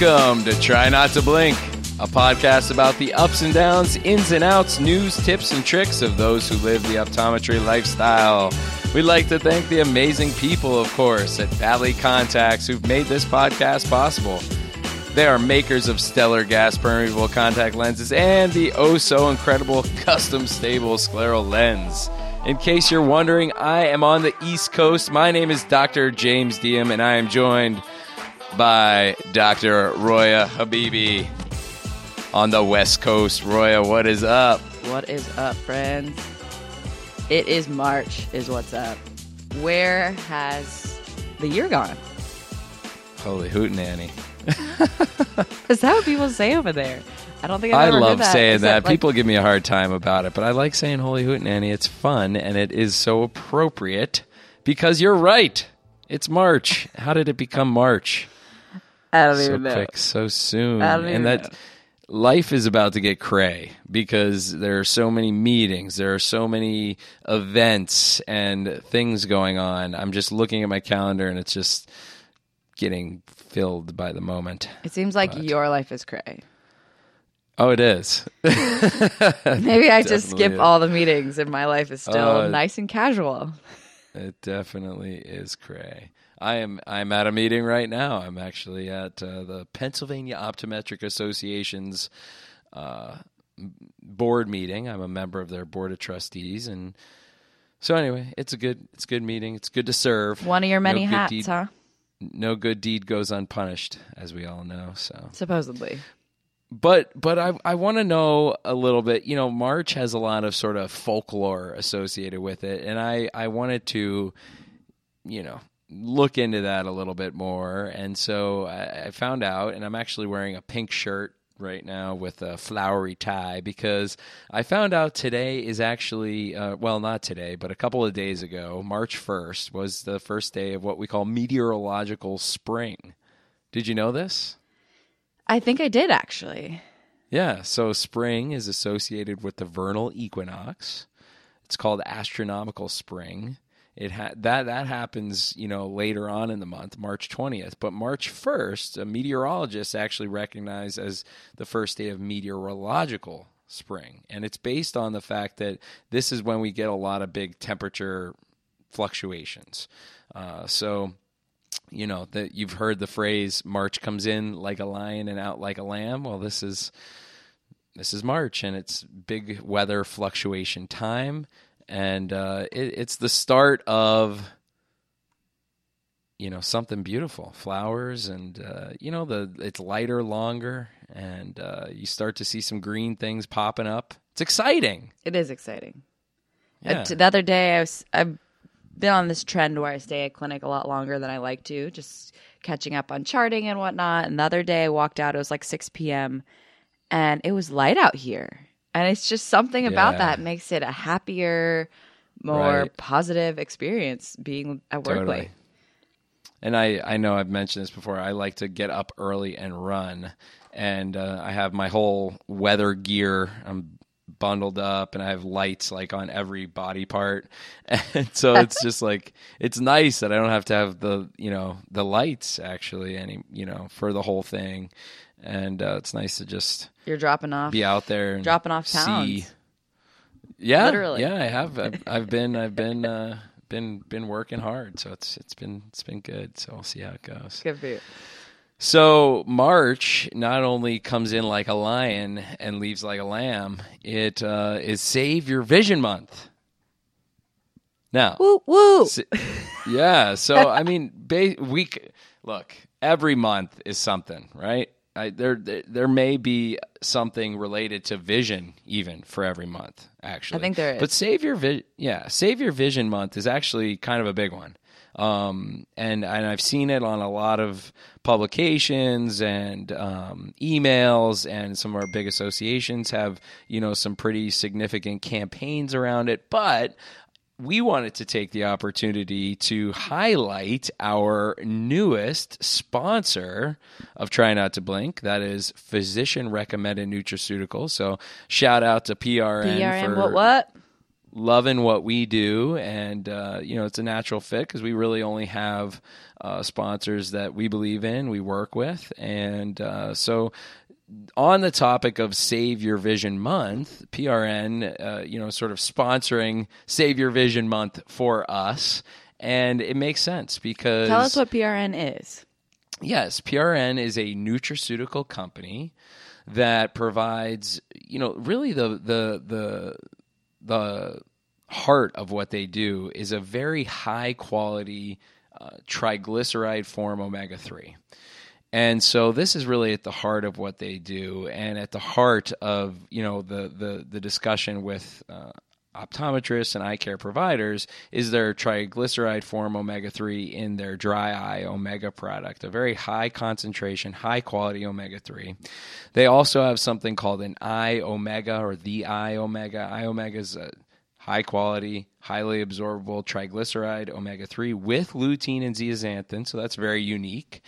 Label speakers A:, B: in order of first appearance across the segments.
A: Welcome to Try Not to Blink, a podcast about the ups and downs, ins and outs, news, tips, and tricks of those who live the optometry lifestyle. We'd like to thank the amazing people, of course, at Valley Contax who've made this podcast possible. They are makers of stellar gas permeable contact lenses and the oh so incredible custom stable scleral lens. In case you're wondering, I am on the East Coast. My name is Dr. James Deom, and I am joined by Dr. Roya Habibi on the West Coast. Roya, what is up?
B: What is up, friends? It is March, is what's up. Where has the year gone?
A: Holy hootenanny.
B: Is that what people say over there? I don't think I've
A: I love
B: that.
A: saying
B: Is
A: that.
B: like-
A: People give me a hard time about it, but I like saying Holy Hootenanny. It's fun and it is so appropriate because you're right. It's March. How did it become March?
B: I don't
A: so
B: even know.
A: quick, so soon.
B: I don't
A: and that
B: know.
A: life is about to get cray because there are so many meetings, there are so many events and things going on. I'm just looking at my calendar and it's just getting filled by the moment.
B: It seems like your life is cray.
A: Oh, it is.
B: Maybe I just skip
A: is.
B: all the meetings and my life is still
A: Uh,
B: nice and casual.
A: It definitely is cray. I am I'm at a meeting right now. I'm actually at uh, the Pennsylvania Optometric Association's uh, board meeting. I'm a member of their board of trustees, and so anyway, it's a good it's a good meeting. It's good to serve.
B: One of your many
A: No
B: hats,
A: deed-
B: huh?
A: No good deed goes unpunished, as we all know. So
B: Supposedly.
A: but but I I want to know a little bit. You know, March has a lot of sort of folklore associated with it, and I I wanted to, you know, look into that a little bit more. And so I, I found out, and I'm actually wearing a pink shirt right now with a flowery tie because I found out today is actually uh, well not today but a couple of days ago March 1st was the first day of what we call meteorological spring. Did you know this?
B: I think I did actually.
A: Yeah, so spring is associated with the vernal equinox. It's called astronomical spring. It ha- that that happens, you know, later on in the month, March 20th. But March 1st, a meteorologist actually recognized as the first day of meteorological spring, and it's based on the fact that this is when we get a lot of big temperature fluctuations. Uh, so you know that you've heard the phrase march comes in like a lion and out like a lamb well this is this is march and it's big weather fluctuation time and uh, it, it's the start of you know something beautiful flowers and uh, you know the it's lighter longer and uh, you start to see some green things popping up it's exciting
B: It is exciting. Uh,
A: Yeah.
B: t- the other day, I was I've been on this trend where I stay at clinic a lot longer than I like to, just catching up on charting and whatnot. And the other day, I walked out. It was like six p.m. and it was light out here, and it's just something about
A: Yeah.
B: that makes it a happier, more
A: Right.
B: positive experience being at work
A: Totally.
B: late.
A: And I, I know I've mentioned this before. I like to get up early and run, and uh, I have my whole weather gear. I'm bundled up, and I have lights like on every body part, and so it's just like it's nice that I don't have to have the you know the lights actually any you know for the whole thing, and uh, it's nice to just
B: You're dropping off.
A: be out there and
B: Dropping off
A: see. Yeah,
B: Literally.
A: Yeah, I have. I've, I've been. I've been. Uh, been been working hard, so it's it's been it's been good. So we'll see how it goes.
B: Good for you.
A: So March not only comes in like a lion and leaves like a lamb, it uh, is Save Your Vision Month. Now,
B: Woo woo.
A: s- yeah. So I mean, ba- we c- look every month is something, right? I, there, there, there may be something related to vision even for every month. Actually, I
B: think there is.
A: But Save Your Vi- yeah, Save Your Vision Month is actually kind of a big one. Um, and and I've seen it on a lot of publications and um, emails, and some of our big associations have you know some pretty significant campaigns around it. But we wanted to take the opportunity to highlight our newest sponsor of Try Not to Blink. That is physician recommended nutraceuticals. So shout out to PRN,
B: PRN,
A: for
B: what what?
A: Loving what we do, and uh, you know it's a natural fit because we really only have uh, sponsors that we believe in, we work with, and uh, so on the topic of Save Your Vision Month, PRN, uh, you know, sort of sponsoring Save Your Vision Month for us, and it makes sense because
B: Tell us what PRN is.
A: Yes, PRN is a nutraceutical company that provides, you know, really the the the the heart of what they do is a very high quality uh, triglyceride form omega 3. And so this is really at the heart of what they do and at the heart of, you know, the the the discussion with uh, optometrists and eye care providers is their triglyceride form omega 3 in their dry eye omega product, a very high concentration, high quality omega 3. They also have something called an eye omega or the eye omega. Eye omega is a high quality, highly absorbable triglyceride omega 3 with lutein and zeaxanthin, so that's very unique.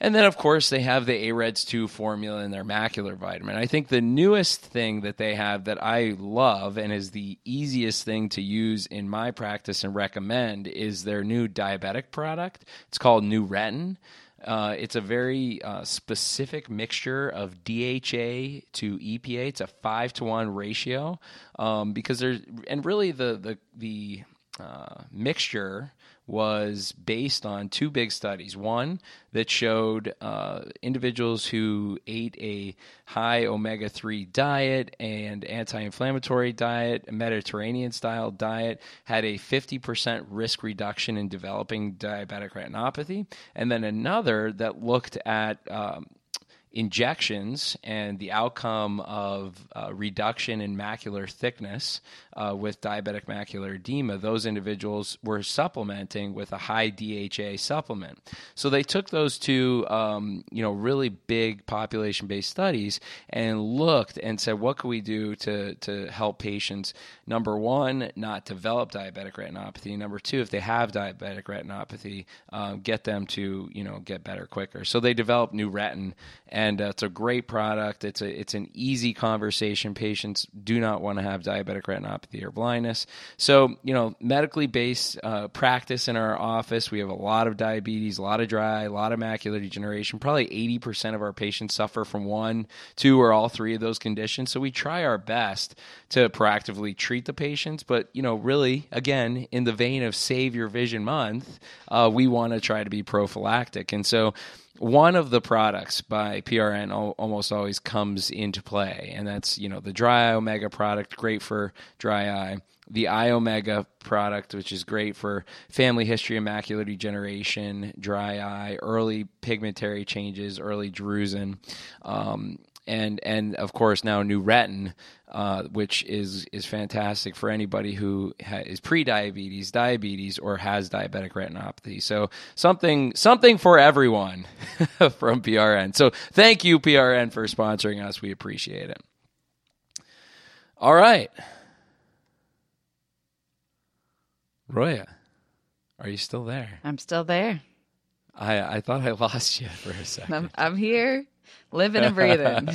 A: And then, of course, they have the AREDS 2 formula in their macular vitamin. I think the newest thing that they have that I love and is the easiest thing to use in my practice and recommend is their new diabetic product. It's called Nuretin. Uh, it's a very uh, specific mixture of DHA to EPA. It's a five to one ratio um, because there's and really the the the uh, mixture was based on two big studies. One that showed uh, individuals who ate a high omega 3 diet and anti inflammatory diet, a Mediterranean style diet, had a 50% risk reduction in developing diabetic retinopathy. And then another that looked at um, injections and the outcome of uh, reduction in macular thickness uh, with diabetic macular edema, those individuals were supplementing with a high DHA supplement. So they took those two, um, you know, really big population-based studies and looked and said, what can we do to to help patients? Number one, not develop diabetic retinopathy. Number two, if they have diabetic retinopathy, uh, get them to you know get better quicker. So they developed Nuretin and uh, it's a great product. It's a it's an easy conversation. Patients do not want to have diabetic retinopathy or blindness. So you know, medically based uh, practice in our office, we have a lot of diabetes, a lot of dry, a lot of macular degeneration. Probably eighty percent of our patients suffer from one, two, or all three of those conditions. So we try our best to proactively treat the patients. But you know, really, again, in the vein of Save Your Vision Month, uh, we want to try to be prophylactic, and so one of the products by PRN almost always comes into play, and that's you know the dry eye omega product, great for dry eye. The eye omega product, which is great for family history macular degeneration, dry eye, early pigmentary changes, early drusen. Um, and and of course now Nuretin, uh, which is is fantastic for anybody who ha- is pre-diabetes, diabetes, or has diabetic retinopathy. So something something for everyone from PRN. So thank you PRN for sponsoring us. We appreciate it. All right, Roya, are you still there?
B: I'm still there.
A: I I thought I lost you for a second.
B: I'm, I'm here living and breathing.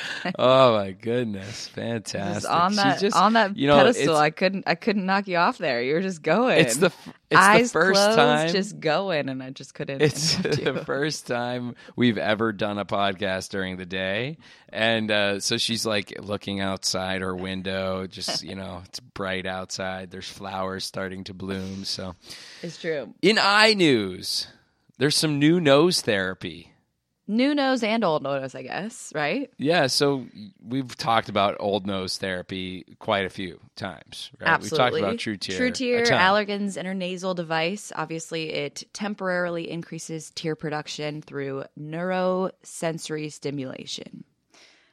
A: oh my goodness, fantastic!
B: Just on that just, on that you know, pedestal, I couldn't I couldn't knock you off there. You were just going.
A: It's the it's
B: eyes
A: the first
B: closed,
A: time
B: just going, and I just couldn't.
A: It's the first time we've ever done a podcast during the day, and uh, so she's like looking outside her window. Just you know, it's bright outside. There's flowers starting to bloom. So
B: it's true.
A: In eye news, there's some new nose therapy
B: new nose and old nose, I guess, right?
A: Yeah. So we've talked about old nose therapy quite a few times. Right?
B: Absolutely.
A: We've talked about TrueTear.
B: TrueTear, Allergan's intranasal device. Obviously, it temporarily increases tear production through neurosensory stimulation.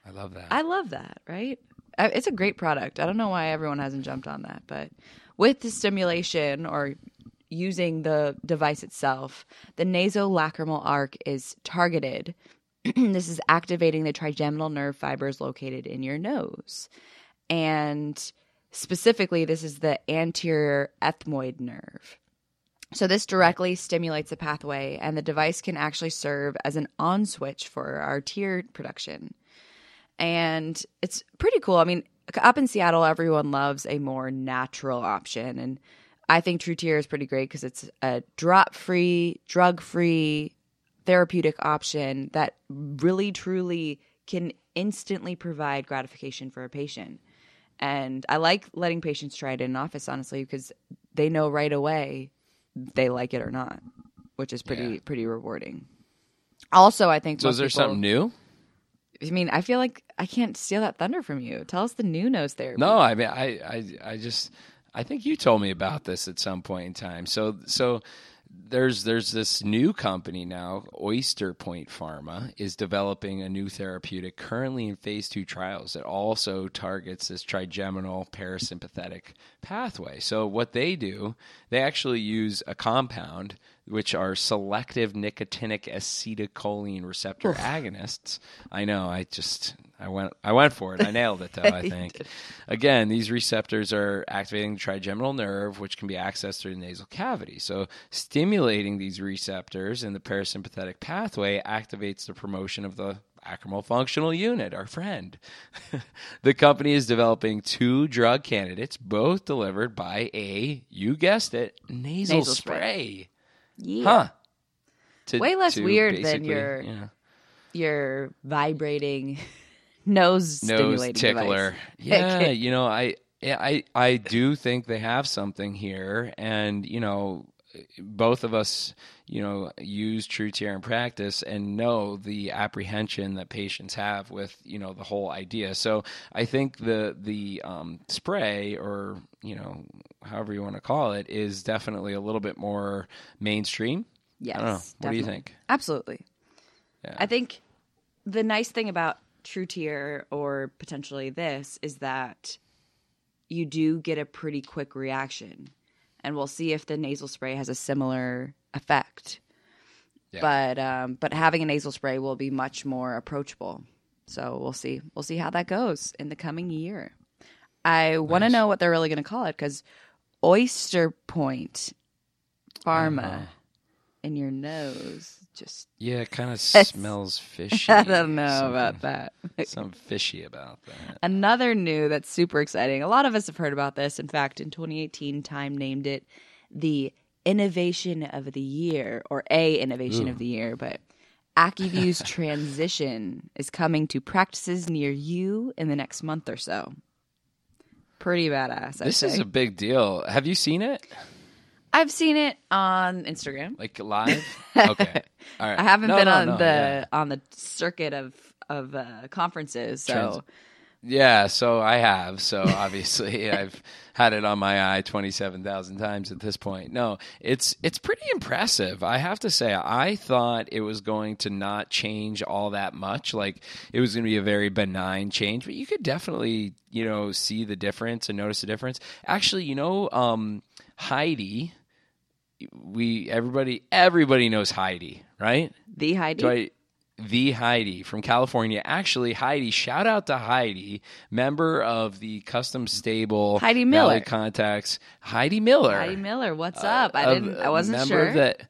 A: I love that.
B: I love that, right? Uh, it's a great product. I don't know why everyone hasn't jumped on that, but with the stimulation or using the device itself, the nasolacrimal arc is targeted. this is activating the trigeminal nerve fibers located in your nose. And specifically, this is the anterior ethmoid nerve. So, this directly stimulates the pathway, and the device can actually serve as an on switch for our tear production. And it's pretty cool. I mean, up in Seattle, everyone loves a more natural option, and I think TrueTear is pretty great because it's a drop-free, drug-free therapeutic option that really, truly can instantly provide gratification for a patient. And I like letting patients try it in office, honestly, because they know right away they like it or not, which is pretty
A: Yeah.
B: pretty rewarding. Also, I think
A: So is there
B: people-
A: something new?
B: I mean, I feel like I can't steal that thunder from you. Tell us the new nose therapy.
A: No, I mean, I, I, I just, I think you told me about this at some point in time. So, so there's there's this new company now, Oyster Point Pharma, is developing a new therapeutic currently in phase two trials that also targets this trigeminal parasympathetic pathway. So, what they do, they actually use a compound which are selective nicotinic acetylcholine receptor agonists. I know, I just I went I went for it. I nailed it though, I think. Again, these receptors are activating the trigeminal nerve, which can be accessed through the nasal cavity. So, stimulating these receptors in the parasympathetic pathway activates the promotion of the lacrimal functional unit, our friend. the company is developing two drug candidates, both delivered by a, you guessed it, nasal,
B: Nasal
A: spray.
B: spray. Yeah.
A: Huh. To-
B: Way less weird than your
A: you know,
B: Your vibrating nose
A: nose tickler.
B: device.
A: Yeah, you know, I I I do think they have something here, and you know, both of us, you know, use TrueTear in practice and know the apprehension that patients have with you know the whole idea. So I think the the um, spray or you know however you want to call it is definitely a little bit more mainstream.
B: Yes.
A: I don't know. What do you think?
B: Absolutely.
A: Yeah.
B: I think the nice thing about TrueTear or potentially this is that you do get a pretty quick reaction. And we'll see if the nasal spray has a similar effect.
A: Yeah.
B: But um, but having a nasal spray will be much more approachable. So we'll see. We'll see how that goes in the coming year. I want to know what they're really going to call it because Oyster Point Pharma
A: Uh-huh.
B: in your nose just
A: Yeah, it kind of smells fishy.
B: I don't know
A: Something-
B: about that.
A: Some fishy about that.
B: Another new that's super exciting. A lot of us have heard about this. In fact, in 2018, Time named it the Innovation of the Year or a Innovation
A: Ooh.
B: of the Year. But Acuvue's transition is coming to practices near you in the next month or so. Pretty badass. I'd
A: This is
B: say.
A: a big deal. Have you seen it?
B: I've seen it on Instagram.
A: Like live? Okay. All right.
B: I haven't
A: No,
B: been
A: no,
B: on
A: no,
B: the
A: yeah.
B: on the circuit of of uh, conferences, so
A: Trans- Yeah, so I have. So obviously I've had it on my eye 27,000 times at this point. No, it's it's pretty impressive. I have to say I thought it was going to not change all that much. Like it was going to be a very benign change, but you could definitely, you know, see the difference and notice the difference. Actually, you know, um Heidi we everybody everybody knows Heidi, right?
B: the Heidi.
A: I, the Heidi from California. Actually, Heidi, shout out to Heidi, member of the custom stable
B: Heidi
A: Valley
B: Miller.
A: Contacts. Heidi Miller.
B: Heidi Miller, what's
A: Uh,
B: up? I didn't. I wasn't
A: member
B: sure.
A: That,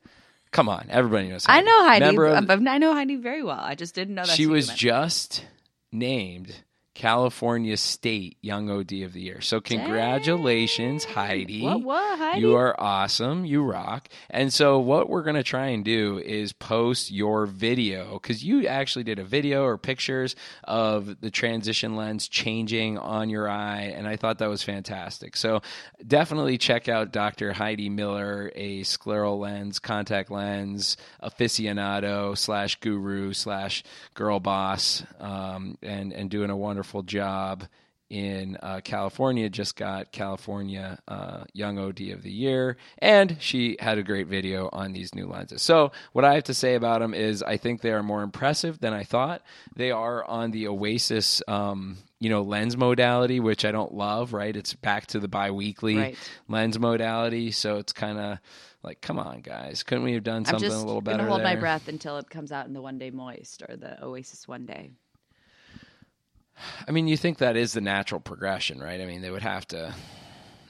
A: come on, everybody knows.
B: I know Heidi.
A: Of-
B: I know Heidi very well. I just didn't know that
A: she was just named California State Young OD of the Year. So congratulations,
B: Dang.
A: Heidi.
B: What? What? Heidi?
A: You are awesome. You rock. And so, what we're going to try and do is post your video because you actually did a video or pictures of the transition lens changing on your eye. And I thought that was fantastic. So, definitely check out Dr. Heidi Miller, a scleral lens, contact lens aficionado slash guru slash girl boss, um, and, and doing a wonderful job in uh, California, just got California uh, Young OD of the Year, and she had a great video on these new lenses. So, what I have to say about them is, I think they are more impressive than I thought. They are on the Oasys, um, you know, lens modality, which I don't love. Right, it's back to the biweekly
B: Right.
A: lens modality, so it's kind of like, come on, guys, couldn't we have done
B: I'm
A: something
B: just
A: a little better?
B: gonna hold my breath until it comes out in the One Day Moist or the Oasys One Day.
A: I mean, you think that is the natural progression, right? I mean, they would have to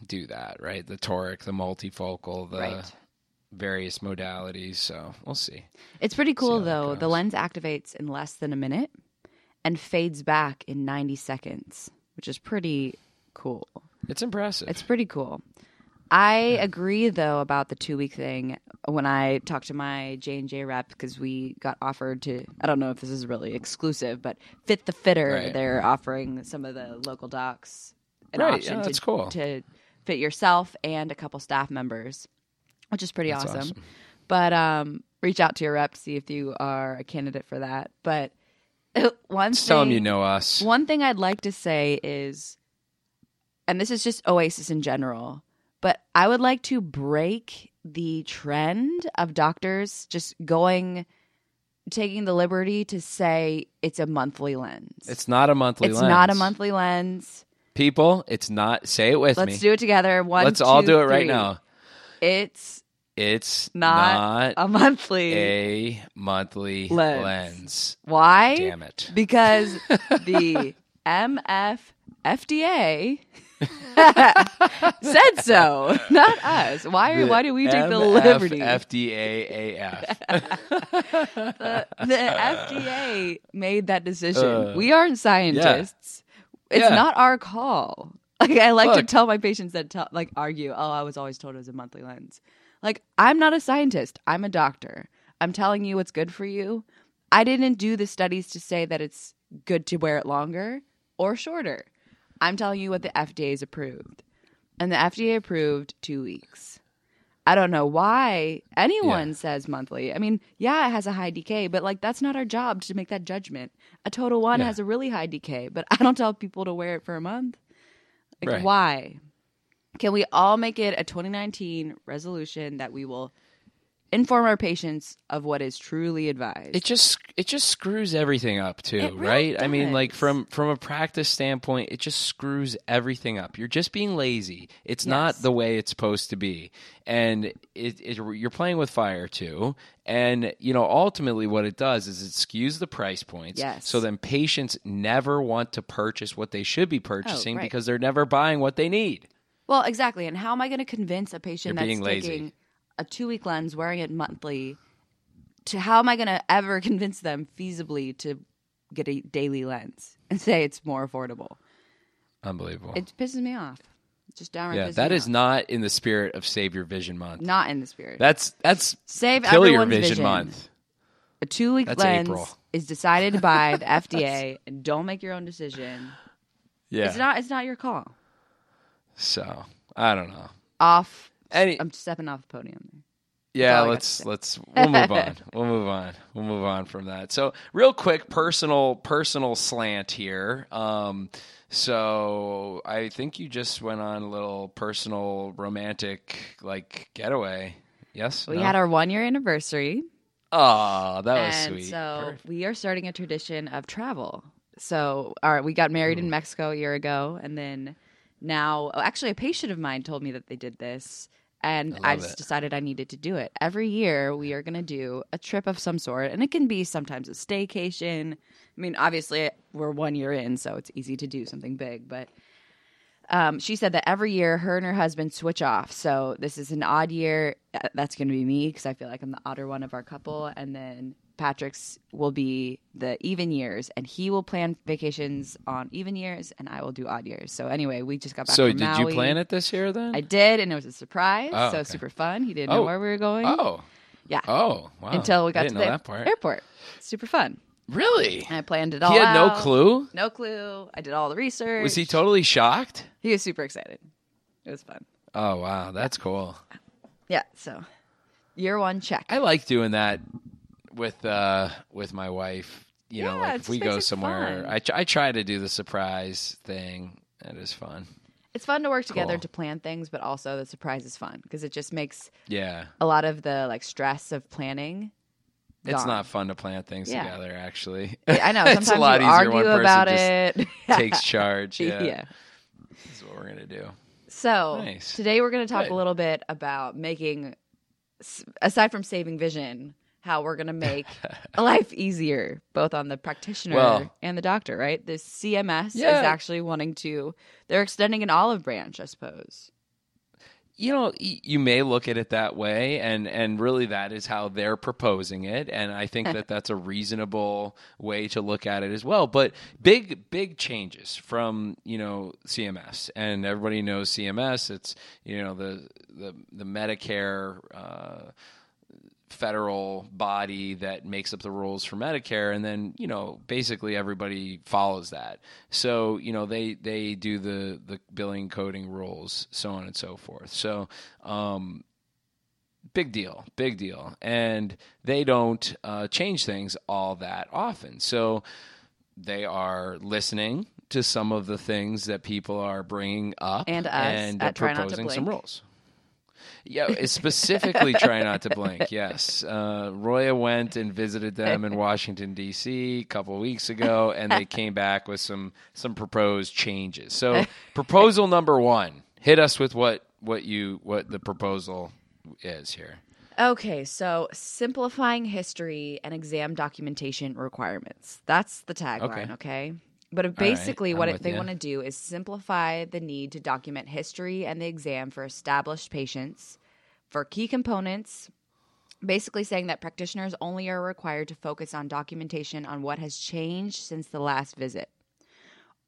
A: do that, right? The toric, the multifocal, the
B: Right.
A: various modalities. So we'll see.
B: It's pretty cool though. The lens activates in less than a minute and fades back in 90 seconds, which is pretty cool.
A: It's impressive.
B: It's pretty cool. I agree though about the two week thing. When I talked to my J and J rep because we got offered to, I don't know if this is really exclusive, but Fit the Fitter,
A: Right.
B: they're offering some of the local docs an
A: Right,
B: option
A: yeah,
B: to,
A: cool.
B: to fit yourself and a couple staff members, which is pretty awesome.
A: awesome.
B: But um, reach out to your rep to see if you are a candidate for that. But one
A: Just tell them you know us.
B: one thing I'd like to say is, and this is just Oasys in general, but I would like to break the trend of doctors just going, taking the liberty to say it's a monthly lens.
A: It's not a monthly lens.
B: It's
A: lens.
B: not a monthly lens.
A: People, it's not. Say it with me.
B: Let's do it together. One,
A: Let's all do it right now.
B: It's
A: It's
B: not,
A: not,
B: a monthly.
A: a monthly
B: Lens.
A: lens.
B: Why?
A: Damn it.
B: because the MF FDA said so, not us. Why? Are, why do we take the liberty?
A: FDA AF.
B: the, the FDA made that decision.
A: Uh,
B: we aren't scientists. It's
A: Yeah.
B: not our call. Like I like to tell my patients that tell, like argue, "Oh, I was always told it was a monthly lens." Like I'm not a scientist. I'm a doctor. I'm telling you what's good for you. I didn't do the studies to say that it's good to wear it longer or shorter. I'm telling you what the FDA has approved. And the FDA approved 2 weeks. I don't know why anyone
A: Yeah.
B: says monthly. I mean, yeah, it has a high decay, but like that's not our job to make that judgment. A total one
A: Yeah.
B: has a really high decay, but I don't tell people to wear it for a month. Like
A: Right.
B: why? Can we all make it a 2019 resolution that we will inform our patients of what is truly advised?
A: It just it just screws everything up too,
B: It really
A: right? I mean, like from from a practice standpoint, it just screws everything up. You're just being lazy. It's not the way it's supposed to be, and it, it you're playing with fire too. And you know, ultimately, what it does is it skews the price points.
B: Yes.
A: So then patients never want to purchase what they should be oh, purchasing
B: right.
A: because they're never buying what they need.
B: Well, exactly. And how am I going to convince a patient
A: You're
B: that's
A: being lazy.
B: taking a two week lens, wearing it monthly, to how am I going to ever convince them feasibly to get a daily lens and say it's more affordable?
A: Unbelievable.
B: It pisses me off. Just downright
A: yeah, that is
B: off.
A: not in the spirit of Save Your Vision Month.
B: not in the spirit.
A: That's that's
B: Save
A: kill your vision,
B: vision.
A: month.
B: a two week lens
A: April.
B: is decided by the FDA, and don't make your own decision.
A: Yeah.
B: It's not. It's not your call.
A: So I don't know.
B: Off.
A: Any
B: I'm stepping off the podium.
A: yeah,
B: all I got
A: let's let's we'll move on. We'll move on. We'll move on from that. So real quick, personal personal slant here. Um, so I think you just went on a little personal romantic like getaway. Yes.
B: We had our one year anniversary.
A: Oh, that was
B: and
A: sweet.
B: so
A: Perfect.
B: we are starting a tradition of travel. So, all right, we got married
A: Mm.
B: in Mexico a year ago, and then now, oh, actually, a patient of mine told me that they did this, and
A: I
B: I, just
A: it.
B: decided I needed to do it. Every year, we are going to do a trip of some sort, and it can be sometimes a staycation. I mean, obviously, we're one year in, so it's easy to do something big, but. Um, she said that every year her and her husband switch off. So this is an odd year. Uh, That's going to be me because I feel like I'm the odder one of our couple. And then Patrick's will be the even years, and he will plan vacations on even years, and I will do odd years. So anyway, we just got back.
A: So did you plan it this year then?
B: I did, and it was a surprise.
A: Oh,
B: so
A: okay.
B: super fun. He didn't know
A: Oh.
B: where we were going.
A: oh.
B: Yeah.
A: Oh, wow.
B: Until we got to the
A: know
B: airport. Super fun.
A: Really?
B: And I planned it all.
A: He had no clue?
B: No clue. I did all the research.
A: Was he totally shocked?
B: He was super excited. It was fun.
A: Oh, wow. That's cool.
B: Yeah. So year one check.
A: I like doing that with uh with my wife. You know, like if we go somewhere. I I try to do the surprise thing. That is fun.
B: It's fun to work together
A: Cool.
B: to plan things, but also the surprise is fun because it just makes
A: Yeah,
B: a lot of the like stress of planning.
A: it's
B: gone.
A: not fun to plan things
B: Yeah.
A: together. Actually,
B: I know.
A: It's a
B: Sometimes
A: lot easier one person
B: about
A: just
B: it.
A: takes charge. Yeah,
B: yeah.
A: That's what we're gonna do.
B: So
A: Nice.
B: today we're going to talk
A: Good.
B: a little bit about making, aside from saving vision, how we're going to make life easier, both on the practitioner
A: Well-
B: and the doctor. Right? This CMS
A: Yeah.
B: is actually wanting to. They're extending an olive branch, I suppose.
A: you know you may look at it that way and and really that is how they're proposing it and i think that that's a reasonable way to look at it as well but big big changes from you know cms and everybody knows cms it's you know the the the medicare uh federal body that makes up the rules for Medicare, and then you know basically everybody follows that. So you know they they do the the billing coding rules, so on and so forth. So. Um, big deal, big deal, and they don't uh, change things all that often. So they are listening to some of the things that people are bringing up
B: And us
A: and
B: at Try Not to
A: proposing some rules. Yeah, specifically try not to blink. Yes, uh, Roya went and visited them in Washington D.C. a couple of weeks ago, and they came back with some some proposed changes. So, proposal number one, hit us with what what you what the proposal is here.
B: Okay, so simplifying history and exam documentation requirements. That's the tagline,
A: Okay.
B: okay? But basically,
A: I'm
B: what it, they want to do is simplify the need to document history and the exam for established patients for key components. Basically, saying that practitioners only are required to focus on documentation on what has changed since the last visit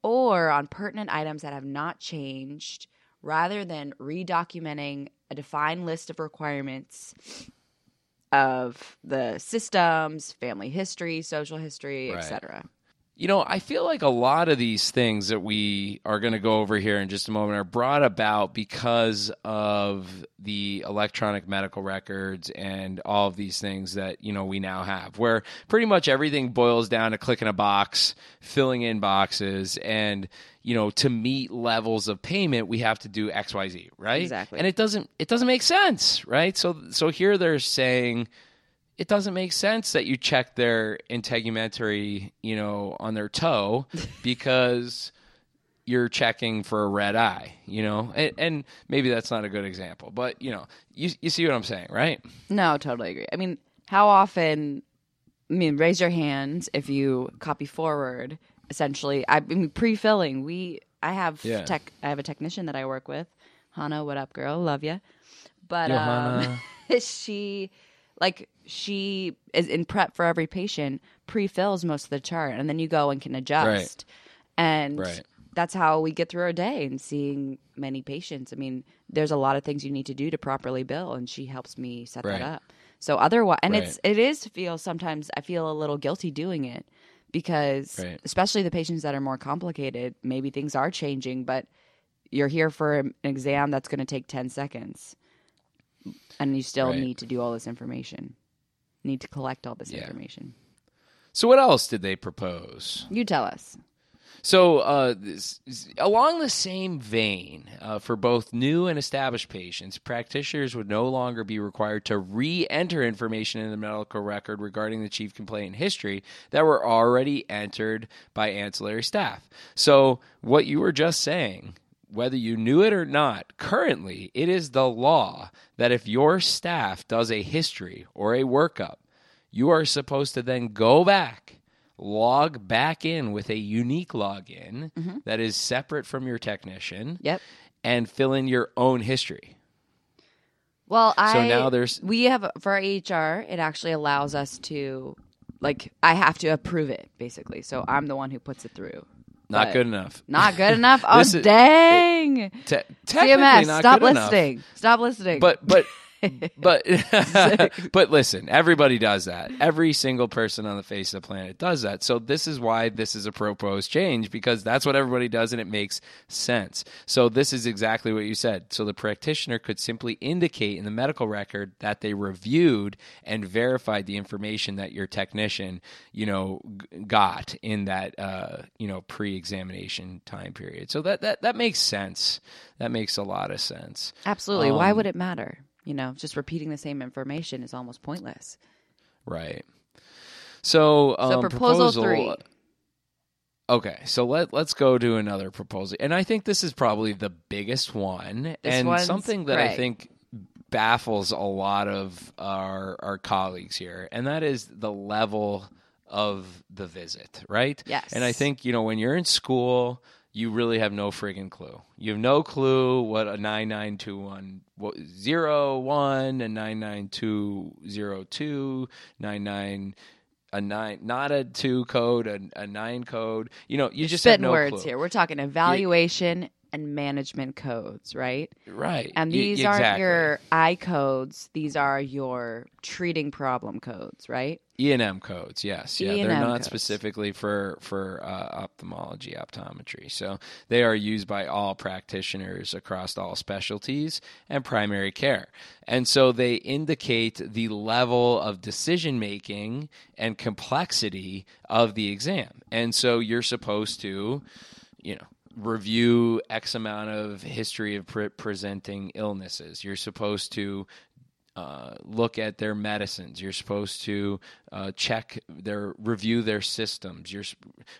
B: or on pertinent items that have not changed rather than redocumenting a defined list of requirements of the systems, family history, social history,
A: Right.
B: etc.
A: You know, I feel like a lot of these things that we are going to go over here in just a moment are brought about because of the electronic medical records and all of these things that, you know, we now have, where pretty much everything boils down to clicking a box, filling in boxes, and, you know, to meet levels of payment, we have to do XYZ, right?
B: Exactly.
A: And it doesn't it doesn't make sense, right? So so here they're saying it doesn't make sense that you check their integumentary, you know, on their toe because you're checking for a red eye, you know, and, and maybe that's not a good example, but you know, you you see what I'm saying, right?
B: No, totally agree. I mean, how often? I mean, raise your hands if you copy forward. Essentially, I mean, pre-filling. We, I have
A: Yeah.
B: tech. I have a technician that I work with. Hannah, what up, girl? Love you. But
A: Yo,
B: um, she, like, she is in prep for every patient. Pre-fills most of the chart, and then you go and can adjust. And
A: Right.
B: that's how we get through our day and seeing many patients. I mean, there's a lot of things you need to do to properly bill, and she helps me set
A: Right.
B: that up. So otherwise, and
A: Right.
B: it's it is feel sometimes I feel a little guilty doing it because
A: Right.
B: especially the patients that are more complicated, maybe things are changing, but you're here for an exam that's going to take 10 seconds and you still
A: Right.
B: need to do all this information. Need to collect all this
A: Yeah.
B: information.
A: So what else did they propose?
B: You tell us.
A: So, uh, this, along the same vein, uh, for both new and established patients, practitioners would no longer be required to re enter information in the medical record regarding the chief complaint history that were already entered by ancillary staff. So, what you were just saying, whether you knew it or not, currently it is the law that if your staff does a history or a workup, you are supposed to then go back log back in with a unique login mm-hmm. that is separate from your technician
B: Yep.
A: and fill in your own history.
B: Well, I so
A: now there's-
B: we have for our EHR, it actually allows us to like I have to approve it basically. So I'm the one who puts it through.
A: Not good enough.
B: Not good enough. Oh
A: This is-
B: dang.
A: Te- technically
B: CMS,
A: not
B: stop
A: good enough.
B: listening. Stop listening.
A: But but but but listen, everybody does that. Every single person on the face of the planet does that. So this is why this is a proposed change because that's what everybody does and it makes sense. So this is exactly what you said. So the practitioner could simply indicate in the medical record that they reviewed and verified the information that your technician, you know, g- got in that uh, you know, pre-examination time period. So that that that makes sense. That makes a lot of sense.
B: Absolutely. Why
A: Um,
B: would it matter? You know, just repeating the same information is almost pointless.
A: Right. So, um,
B: So proposal three.
A: Okay, so let let's go to another proposal, and I think this is probably the biggest one,
B: This
A: and something that I think baffles a lot of our our colleagues here, and that is the level of the visit, right?
B: Yes.
A: And I think you know when you're in school, you really have no friggin' clue. You have no clue what a 9921 what, 01, a 99202, 99 a nine, not a two code, a, a nine code. You know, you just have
B: Spitting
A: no
B: words
A: clue.
B: here. We're talking evaluation and management codes, right?
A: Right.
B: And
A: Y-
B: these aren't your I codes. These are your treating problem codes, right?
A: E and M codes, yes, yeah, they're
B: E&M
A: not
B: codes.
A: specifically for for uh, ophthalmology, optometry. So they are used by all practitioners across all specialties and primary care, and so they indicate the level of decision making and complexity of the exam. And so you're supposed to, you know. Review X amount of history of pre- presenting illnesses. You're supposed to uh, look at their medicines. You're supposed to uh, check their review their systems. You're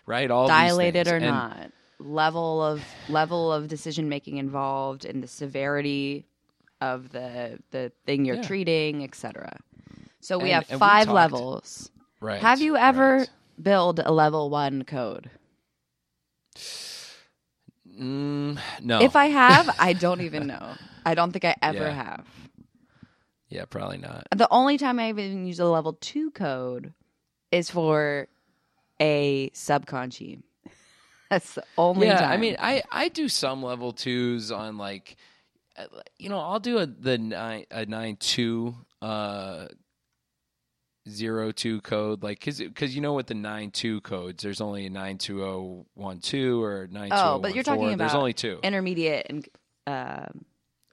A: right all
B: Dilated or
A: And-
B: not. Level of level of decision making involved in the severity of the the thing you're
A: Yeah.
B: treating, etc. So we
A: And-
B: have
A: and we
B: five
A: talked-
B: levels.
A: Right.
B: Have you ever
A: right.
B: build a level one code?
A: Mm, no.
B: If I have, I don't even know. I don't think I ever
A: Yeah.
B: have.
A: yeah, probably not.
B: The only time I even use a level two code is for a subconj. That's the only time.
A: yeah,
B: time.
A: I mean, I I do some level twos on like, uh, you know, I'll do a the nine a nine two uh zero two code like because because you know with the nine two codes there's only a nine two zero one two or nine two
B: Oh,
A: zero
B: but you're talking about There's
A: only two.
B: intermediate and um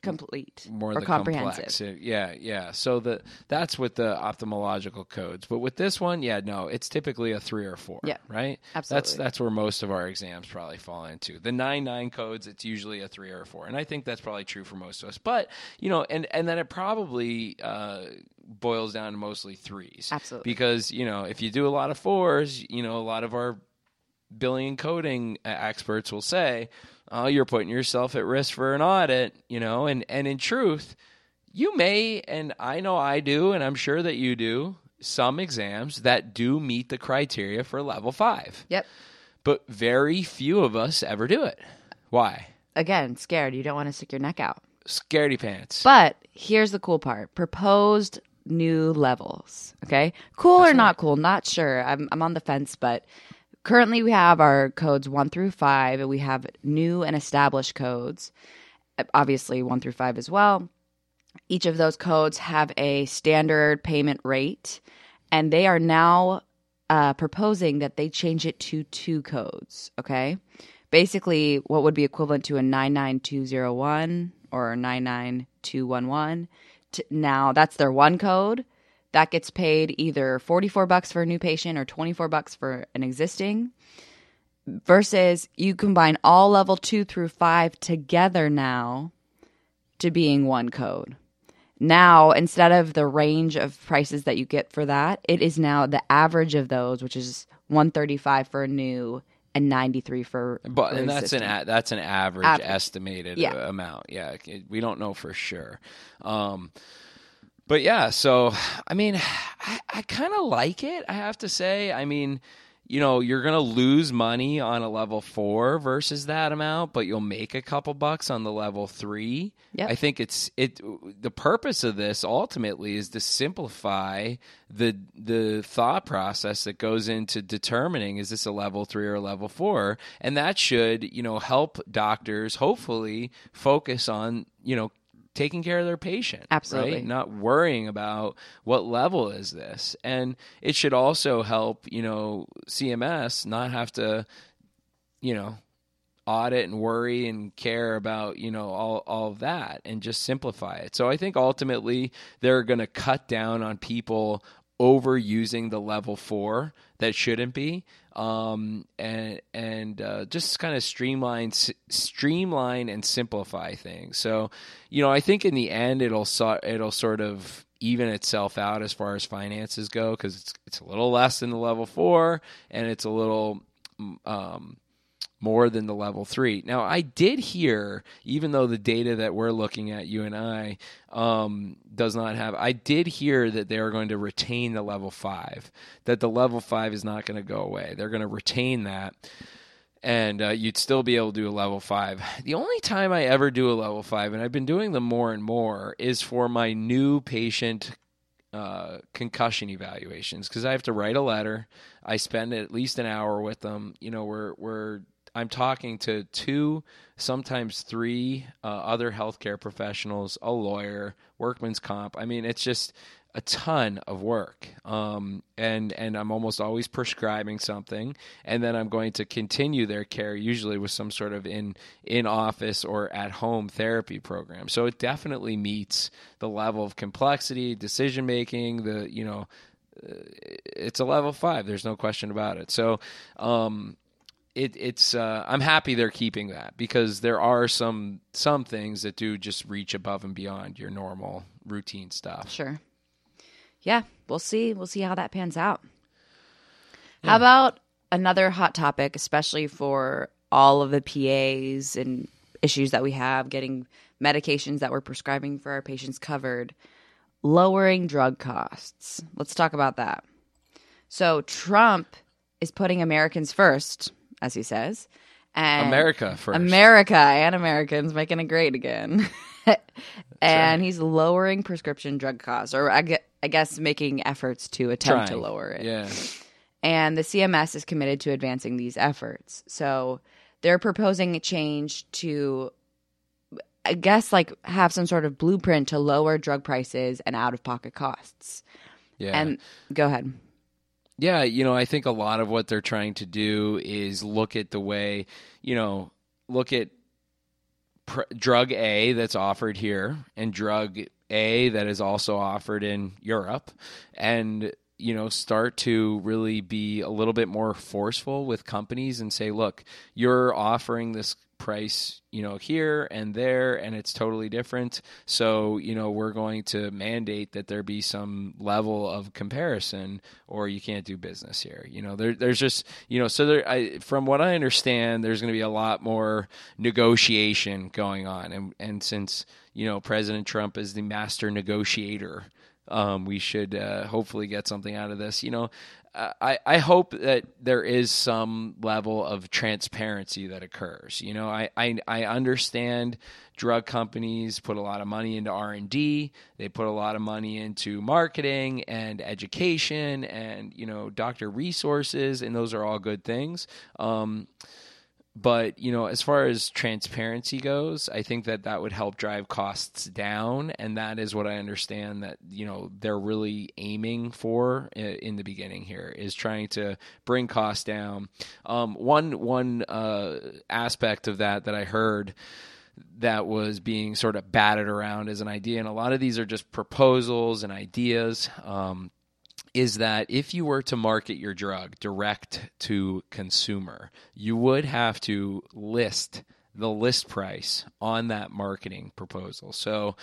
B: complete
A: more
B: or
A: the
B: comprehensive.
A: complex. Uh, Yeah, yeah. So the that's with the ophthalmological codes, but with this one, yeah, no, it's typically a three or four.
B: Yeah,
A: right. That's
B: absolutely.
A: that's where most of our exams probably fall into. The nine nine codes, it's usually a three or a four, and I think that's probably true for most of us. But you know, and and then it probably uh, boils down to mostly threes.
B: Absolutely.
A: because you know if you do a lot of fours, you know, a lot of our billing and coding experts will say, "Oh, you're putting yourself at risk for an audit," you know, and and in truth, you may, and I know I do, and I'm sure that you do, some exams that do meet the criteria for level five,
B: Yep.
A: but very few of us ever do it. Why?
B: Again, scared. You don't want to stick your neck out.
A: Scaredy pants.
B: But here's the cool part: proposed new levels. Okay, cool or not cool? Not sure. I'm I'm on the fence, but currently we have our codes one through five, and we have new and established codes. Obviously, one through five as well. Each of those codes have a standard payment rate, and they are now uh, proposing that they change it to two codes. Okay, basically, what would be equivalent to a nine nine two zero one or nine nine two one one. Now that's their one code that gets paid either forty four bucks for a new patient or twenty four bucks for an existing. Versus you combine all level two through five together now to being one code. Now, instead of the range of prices that you get for that, it is now the average of those, which is 135 for a new and 93 for
A: But
B: for
A: and that's an a, that's an average,
B: Average.
A: estimated
B: Yeah.
A: uh, amount. Yeah, we don't know for sure. Um, but yeah, so I mean, I, I kind of like it. I have to say. I mean, you know, you're gonna lose money on a level four versus that amount, but you'll make a couple bucks on the level three.
B: Yep.
A: I think it's it. The purpose of this ultimately is to simplify the the thought process that goes into determining is this a level three or a level four, and that should you know help doctors hopefully focus on you know taking care of their patient
B: Absolutely.
A: right? not worrying about what level is this and it should also help you know cms not have to you know audit and worry and care about you know all all of that and just simplify it. So I think ultimately they're going to cut down on people overusing the level 4 that shouldn't be um and and uh, just kind of streamline streamline and simplify things. So, you know, I think in the end it'll so, it'll sort of even itself out as far as finances go cuz it's it's a little less than the level 4 and it's a little um more than the level three. Now, I did hear, even though the data that we're looking at, you and I, um, does not have, I did hear that they are going to retain the level five, that the level five is not going to go away. They're going to retain that. and uh, you'd still be able to do a level five. The only time I ever do a level five, and I've been doing them more and more, is for my new patient uh, concussion evaluations because I have to write a letter. I spend at least an hour with them. You know, we're we're I'm talking to two, sometimes three uh, other healthcare professionals, a lawyer, workman's comp. I mean, it's just a ton of work. Um, and and I'm almost always prescribing something, and then I'm going to continue their care usually with some sort of in in office or at home therapy program. So it definitely meets the level of complexity, decision making, the you know. Uh, it's a level five. There's no question about it. So, um, it, it's uh, I'm happy they're keeping that because there are some some things that do just reach above and beyond your normal routine stuff.
B: Sure yeah, we'll see. We'll see how that pans out. Yeah. How about another hot topic, especially for all of the PAs and issues that we have getting medications that we're prescribing for our patients covered, lowering drug costs. Let's talk about that. So, Trump is putting Americans first, as he says.
A: And America first.
B: America and Americans making it great again. and right. he's lowering prescription drug costs, or I, get, I guess making efforts to attempt Trying. to lower it.
A: Yeah.
B: And the CMS is committed to advancing these efforts. So they're proposing a change to, I guess, like have some sort of blueprint to lower drug prices and out of pocket costs.
A: Yeah.
B: And go ahead.
A: Yeah, you know, I think a lot of what they're trying to do is look at the way, you know, look at pr- drug A that's offered here and drug A that is also offered in Europe and you know start to really be a little bit more forceful with companies and say look you're offering this price, you know, here and there, and it's totally different. So, you know, we're going to mandate that there be some level of comparison, or you can't do business here. You know, there, there's just, you know, so there. I, from what I understand, there's going to be a lot more negotiation going on, and and since you know President Trump is the master negotiator. Um, we should uh, hopefully get something out of this. You know, I, I hope that there is some level of transparency that occurs. You know, I, I, I understand drug companies put a lot of money into R&D. They put a lot of money into marketing and education and, you know, doctor resources, and those are all good things. Um, but you know as far as transparency goes i think that that would help drive costs down. And that is what i understand that you know they're really aiming for in the beginning here is trying to bring costs down. Um, one one uh, aspect of that that i heard that was being sort of batted around as an idea. And a lot of these are just proposals and ideas. Um, is that if you were to market your drug direct to consumer, you would have to list the list price on that marketing proposal. So,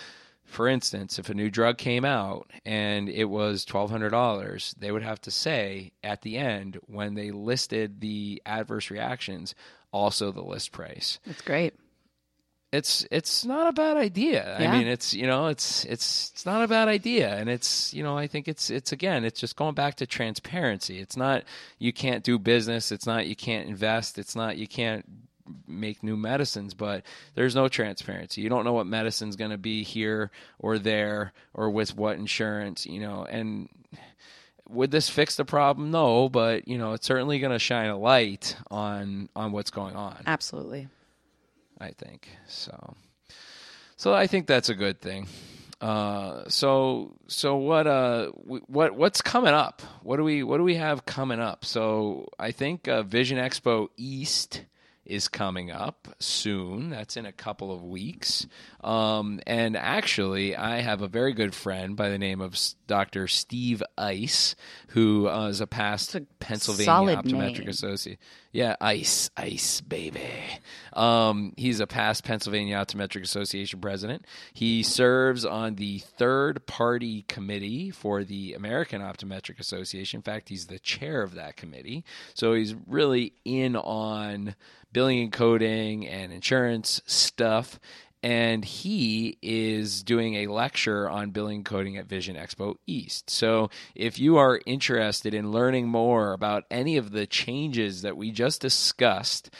A: for instance, if a new drug came out and it was $1,200, they would have to say at the end when they listed the adverse reactions, also the list price.
B: That's great
A: it's it's not a bad idea. Yeah. I mean, it's you know, it's it's it's not a bad idea, and it's you know, I think it's it's again, it's just going back to transparency. It's not you can't do business. It's not you can't invest. It's not you can't make new medicines, but there's no transparency. You don't know what medicine's going to be here or there or with what insurance, you know, and would this fix the problem? No, but you know, it's certainly going to shine a light on on what's going on.
B: Absolutely.
A: I think so. So I think that's a good thing. Uh, so so what uh what what's coming up? What do we what do we have coming up? So I think uh, Vision Expo East is coming up soon. That's in a couple of weeks. Um, and actually, I have a very good friend by the name of Dr. Steve Ice, who uh, is a past a Pennsylvania Optometric name. Associate. Yeah, Ice, Ice, baby. Um, he's a past Pennsylvania Optometric Association president. He serves on the third party committee for the American Optometric Association. In fact, he's the chair of that committee. So he's really in on billing and coding and insurance stuff. and he is doing a lecture on billing coding at Vision Expo East. So if you are interested in learning more about any of the changes that we just discussed,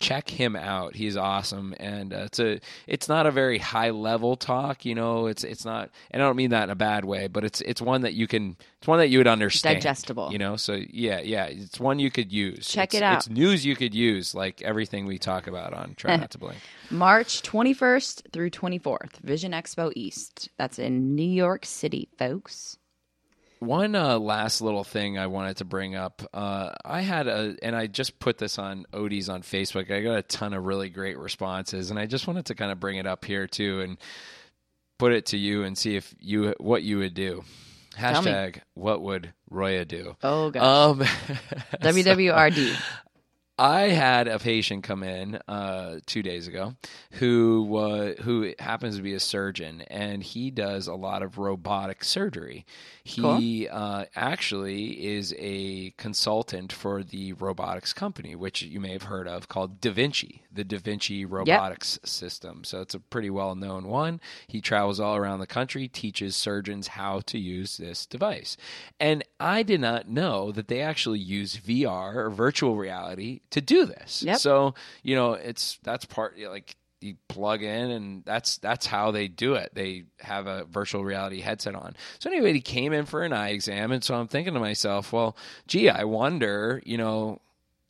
A: check him out. He's awesome, and uh, it's a it's not a very high level talk. You know, it's it's not, and I don't mean that in a bad way, but it's it's one that you can it's one that you would understand,
B: Digestible.
A: You know, so yeah, yeah, it's one you could use.
B: Check
A: It's-
B: it out.
A: It's news you could use, like everything we talk about on Try Not to Blink.
B: March 21st through 24th, Vision Expo East. That's in New York City, folks.
A: One uh, last little thing I wanted to bring up. Uh, I had a, and I just put this on ODs on Facebook. I got a ton of really great responses, and I just wanted to kind of bring it up here too and put it to you and see if you what you would do. Hashtag What would Roya do?
B: Oh, gosh.
A: Um,
B: WWRD.
A: I had a patient come in uh, two days ago who uh, who happens to be a surgeon, and he does a lot of robotic surgery. He uh, actually is a consultant for the robotics company, which you may have heard of, called Da Vinci, the Da Vinci robotics system. So it's a pretty well known one. He travels all around the country, teaches surgeons how to use this device. And I did not know that they actually use VR or virtual reality to do this.
B: Yep.
A: So, you know, it's that's part like you plug in and that's that's how they do it. They have a virtual reality headset on. So anyway, he came in for an eye exam and so I'm thinking to myself, well, gee, I wonder, you know,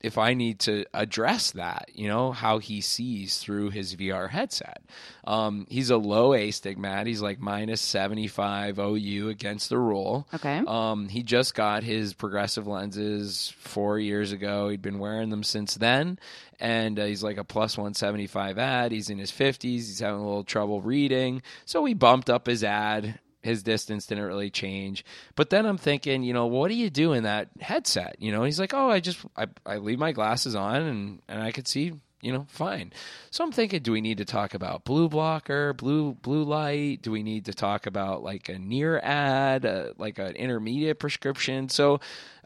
A: if I need to address that, you know, how he sees through his VR headset. Um, he's a low astigmat. He's like minus 75 OU against the rule.
B: Okay.
A: Um, he just got his progressive lenses four years ago. He'd been wearing them since then. And uh, he's like a plus 175 ad. He's in his 50s. He's having a little trouble reading. So we bumped up his ad his distance didn't really change. But then I'm thinking, you know, what do you do in that headset? You know, he's like, oh, I just I, I leave my glasses on and and I could see, you know, fine. So I'm thinking, do we need to talk about blue blocker, blue blue light? Do we need to talk about like a near ad, uh, like an intermediate prescription? So.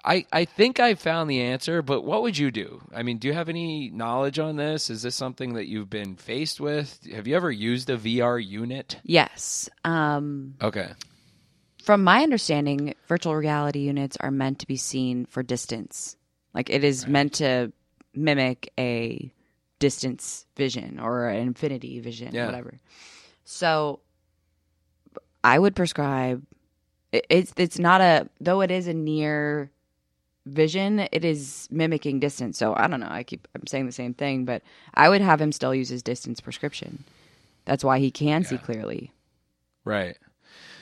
A: I, I think I found the answer, but what would you do? I mean, do you have any knowledge on this? Is this something that you've been faced with? Have you ever used a VR unit?
B: Yes. Um,
A: Okay.
B: from my understanding, virtual reality units are meant to be seen for distance. Like it is meant to mimic a distance vision or an infinity vision,
A: Yeah.
B: whatever. So I would prescribe it's it's not a though it is a near vision, it is mimicking distance. So I don't know. I keep I'm saying the same thing, but I would have him still use his distance prescription. That's why he can see clearly.
A: Right.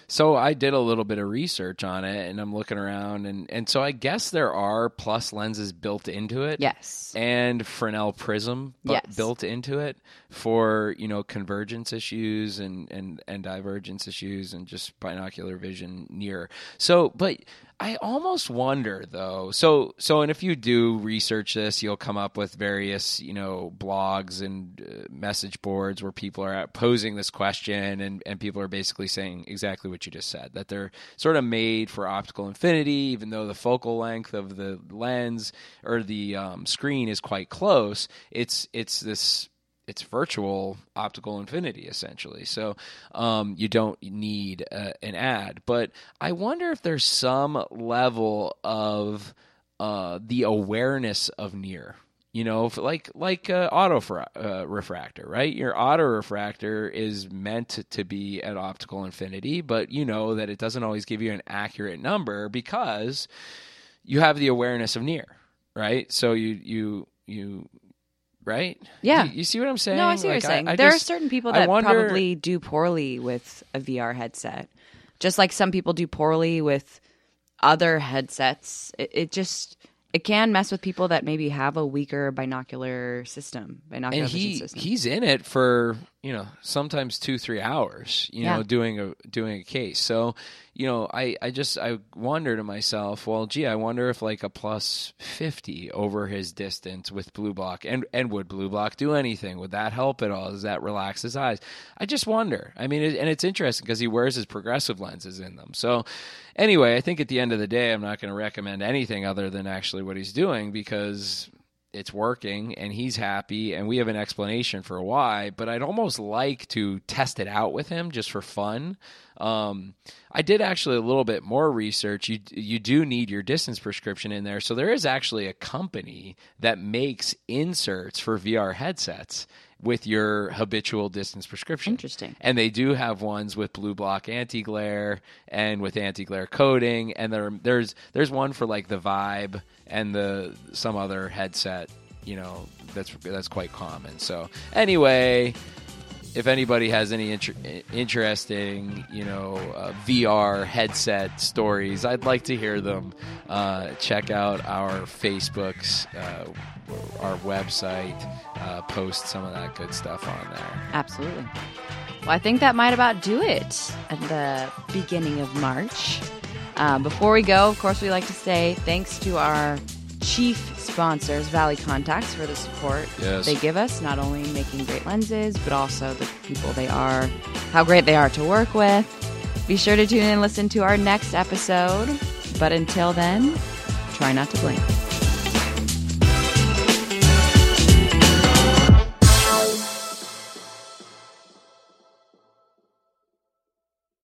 A: So I did a little bit of research on it and I'm looking around and, and so I guess there are plus lenses built into it.
B: Yes.
A: And Fresnel prism
B: Yes.
A: built into it for, you know, convergence issues and, and, and divergence issues and just binocular vision near. So but I almost wonder though. So so and if you do research this, you'll come up with various you know blogs and uh, message boards where people are posing this question, and and people are basically saying exactly what you just said that they're sort of made for optical infinity, even though the focal length of the lens or the um, screen is quite close. It's it's this it's virtual optical infinity essentially. So um, you don't need uh, an ad. But I wonder if there's some level of uh, the awareness of near. You know, like like uh, auto fra- uh, refractor, right? Your auto refractor is meant to be at optical infinity, but you know that it doesn't always give you an accurate number because you have the awareness of near, right? So you you you right?
B: Yeah.
A: You, you see what I'm saying?
B: No, I see what you're saying.
A: I
B: there
A: just-
B: are certain people that
A: wonder-
B: probably do poorly with a VR headset, just like some people do poorly with other headsets. It, it just it can mess with people that maybe have a weaker binocular system, binocular
A: and he
B: system.
A: he's in it for you know sometimes two three hours you
B: Yeah.
A: know doing a doing a case. So you know i i just i wonder to myself well gee i wonder if like a plus 50 over his distance with blue block and and would blue block do anything? Would that help at all? Does that relax his eyes? I just wonder. I mean it, and it's interesting because he wears his progressive lenses in them. So anyway i think at the end of the day i'm not going to recommend anything other than actually what he's doing because it's working and he's happy and we have an explanation for why but i'd almost like to test it out with him just for fun. Um, i did actually a little bit more research. You you do need your distance prescription in there. So there is actually a company that makes inserts for vr headsets with your habitual distance prescription.
B: Interesting.
A: And they do have ones with blue block anti glare and with anti glare coating, and there there's there's one for like the Vive and the some other headset. You know that's that's quite common. So anyway, if anybody has any inter- interesting, you know, uh, VR headset stories, I'd like to hear them. Uh, check out our Facebooks, uh, our website, uh, post some of that good stuff on there.
B: Absolutely. Well, I think that might about do it at the beginning of March. Um, before we go, of course, we like to say thanks to our chief sponsors, Valley Contax, for the support
A: Yes.
B: they give us, not only making great lenses, but also the people they are, how great they are to work with. Be sure to tune in and listen to our next episode. But until then, try not to blink.